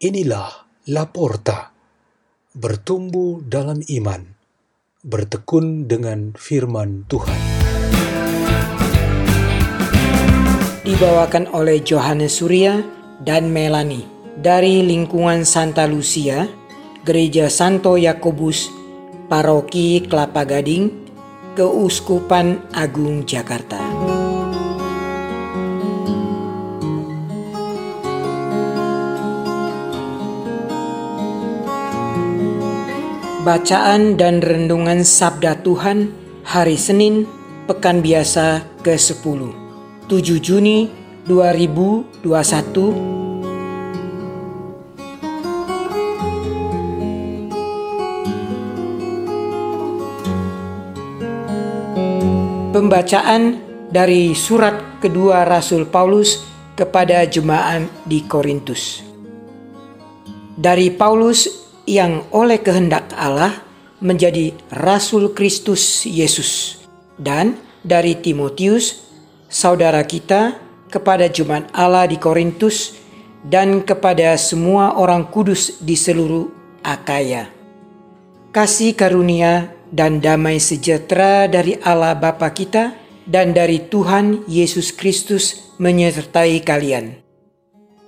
Inilah Laporta, bertumbuh dalam iman, bertekun dengan firman Tuhan. Dibawakan oleh Johannes Surya dan Melani dari lingkungan Santa Lucia, Gereja Santo Yakobus, Paroki Kelapa Gading, Keuskupan Agung Jakarta. Bacaan dan Renungan Sabda Tuhan Hari Senin Pekan Biasa ke-10 7 Juni 2021 Pembacaan dari surat kedua Rasul Paulus kepada jemaat di Korintus. Dari Paulus yang oleh kehendak Allah menjadi Rasul Kristus Yesus, dan dari Timotius, saudara kita, kepada Jemaat Allah di Korintus, dan kepada semua orang kudus di seluruh Akaya. Kasih karunia dan damai sejahtera dari Allah Bapa kita dan dari Tuhan Yesus Kristus menyertai kalian.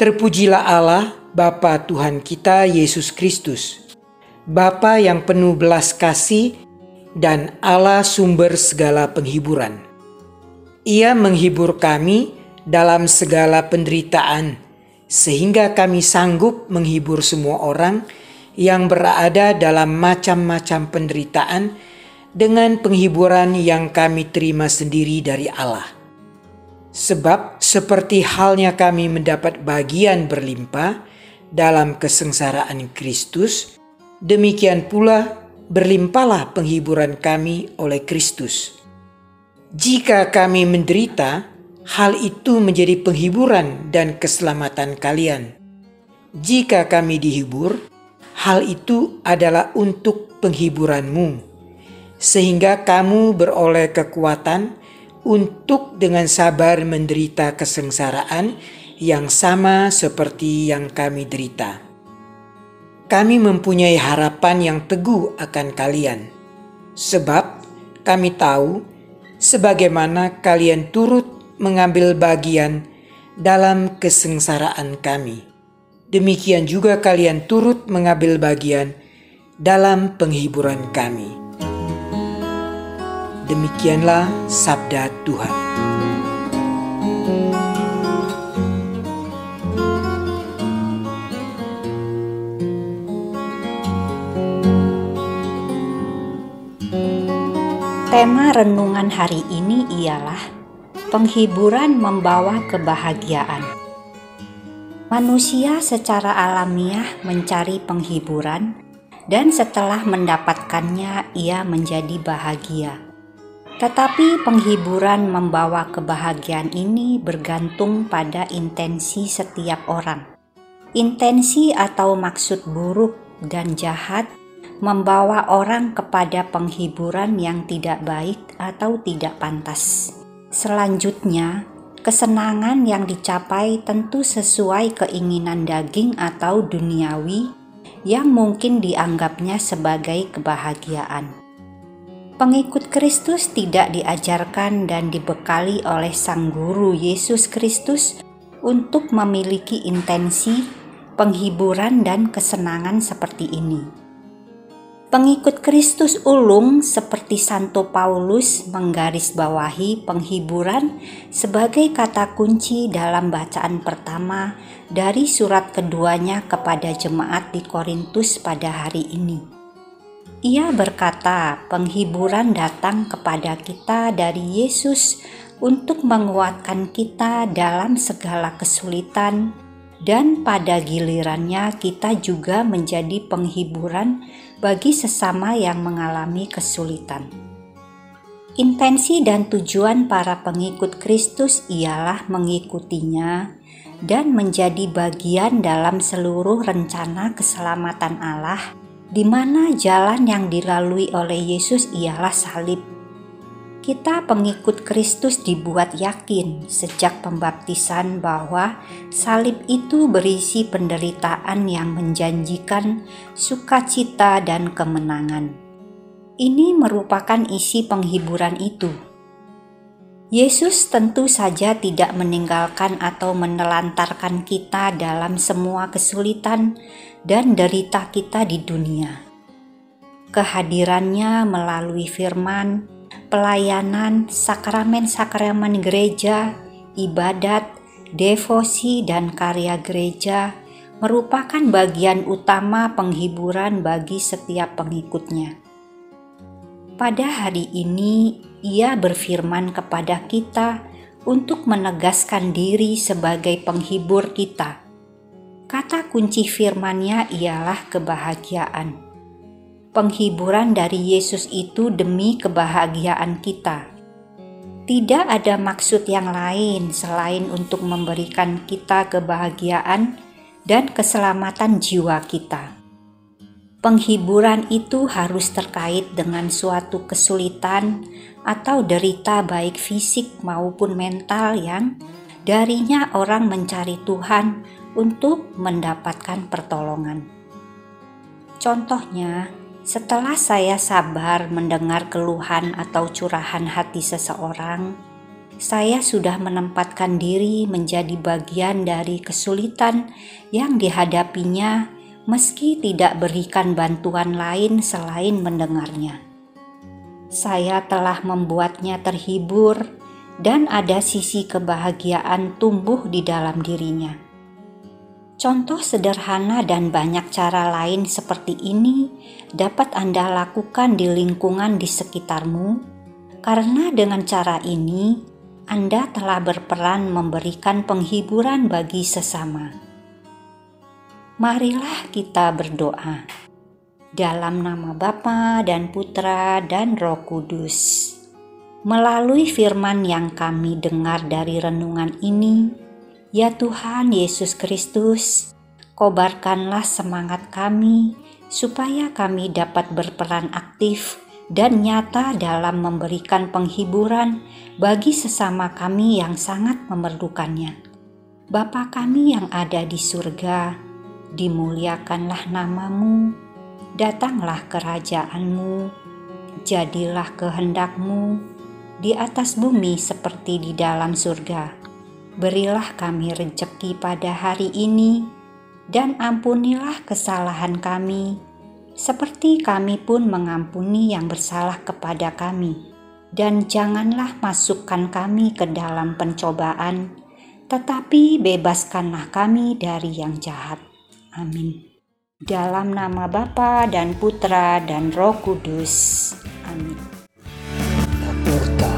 Terpujilah Allah, Bapa Tuhan kita Yesus Kristus, Bapa yang penuh belas kasih dan Allah sumber segala penghiburan. Ia menghibur kami dalam segala penderitaan, sehingga kami sanggup menghibur semua orang yang berada dalam macam-macam penderitaan dengan penghiburan yang kami terima sendiri dari Allah. Sebab, seperti halnya kami mendapat bagian berlimpah, dalam kesengsaraan Kristus, demikian pula berlimpahlah penghiburan kami oleh Kristus. Jika kami menderita, hal itu menjadi penghiburan dan keselamatan kalian. Jika kami dihibur, hal itu adalah untuk penghiburanmu, sehingga kamu beroleh kekuatan untuk dengan sabar menderita kesengsaraan yang sama seperti yang kami derita. Kami mempunyai harapan yang teguh akan kalian, sebab kami tahu sebagaimana kalian turut mengambil bagian dalam kesengsaraan kami. Demikian juga kalian turut mengambil bagian dalam penghiburan kami. Demikianlah sabda Tuhan. Tema renungan hari ini ialah penghiburan membawa kebahagiaan. Manusia secara alamiah mencari penghiburan dan setelah mendapatkannya ia menjadi bahagia. Tetapi penghiburan membawa kebahagiaan ini bergantung pada intensi setiap orang. Intensi atau maksud buruk dan jahat membawa orang kepada penghiburan yang tidak baik atau tidak pantas. Selanjutnya, kesenangan yang dicapai tentu sesuai keinginan daging atau duniawi yang mungkin dianggapnya sebagai kebahagiaan. Pengikut Kristus tidak diajarkan dan dibekali oleh Sang Guru Yesus Kristus untuk memiliki intensi, penghiburan, dan kesenangan seperti ini. Pengikut Kristus ulung seperti Santo Paulus menggarisbawahi penghiburan sebagai kata kunci dalam bacaan pertama dari surat keduanya kepada jemaat di Korintus pada hari ini. Ia berkata, penghiburan datang kepada kita dari Yesus untuk menguatkan kita dalam segala kesulitan, dan pada gilirannya kita juga menjadi penghiburan bagi sesama yang mengalami kesulitan. Intensi dan tujuan para pengikut Kristus ialah mengikutinya dan menjadi bagian dalam seluruh rencana keselamatan Allah, di mana jalan yang dilalui oleh Yesus ialah salib. Kita pengikut Kristus dibuat yakin sejak pembaptisan bahwa salib itu berisi penderitaan yang menjanjikan sukacita dan kemenangan. Ini merupakan isi penghiburan itu. Yesus tentu saja tidak meninggalkan atau menelantarkan kita dalam semua kesulitan dan derita kita di dunia. Kehadirannya melalui firman, pelayanan, sakramen-sakramen gereja, ibadat, devosi, dan karya gereja merupakan bagian utama penghiburan bagi setiap pengikutnya. Pada hari ini, ia berfirman kepada kita untuk menegaskan diri sebagai penghibur kita. Kata kunci firman-Nya ialah kebahagiaan penghiburan dari Yesus itu demi kebahagiaan kita. Tidak ada maksud yang lain selain untuk memberikan kita kebahagiaan dan keselamatan jiwa kita. Penghiburan itu harus terkait dengan suatu kesulitan atau derita, baik fisik maupun mental, yang darinya orang mencari Tuhan untuk mendapatkan pertolongan. Contohnya, setelah saya sabar mendengar keluhan atau curahan hati seseorang, saya sudah menempatkan diri menjadi bagian dari kesulitan yang dihadapinya, meski tidak berikan bantuan lain selain mendengarnya. Saya telah membuatnya terhibur, dan ada sisi kebahagiaan tumbuh di dalam dirinya. Contoh sederhana dan banyak cara lain seperti ini dapat Anda lakukan di lingkungan di sekitarmu, karena dengan cara ini Anda telah berperan memberikan penghiburan bagi sesama. Marilah kita berdoa dalam nama Bapa dan Putra dan Roh Kudus. Melalui firman yang kami dengar dari renungan ini, Ya Tuhan Yesus Kristus, kobarkanlah semangat kami supaya kami dapat berperan aktif dan nyata dalam memberikan penghiburan bagi sesama kami yang sangat memerlukannya. Bapa kami yang ada di surga, dimuliakanlah namamu, datanglah kerajaanmu, jadilah kehendakmu di atas bumi seperti di dalam surga berilah kami rejeki pada hari ini, dan ampunilah kesalahan kami, seperti kami pun mengampuni yang bersalah kepada kami. Dan janganlah masukkan kami ke dalam pencobaan, tetapi bebaskanlah kami dari yang jahat. Amin. Dalam nama Bapa dan Putra dan Roh Kudus. Amin. La porta.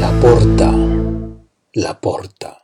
La porta. La porta.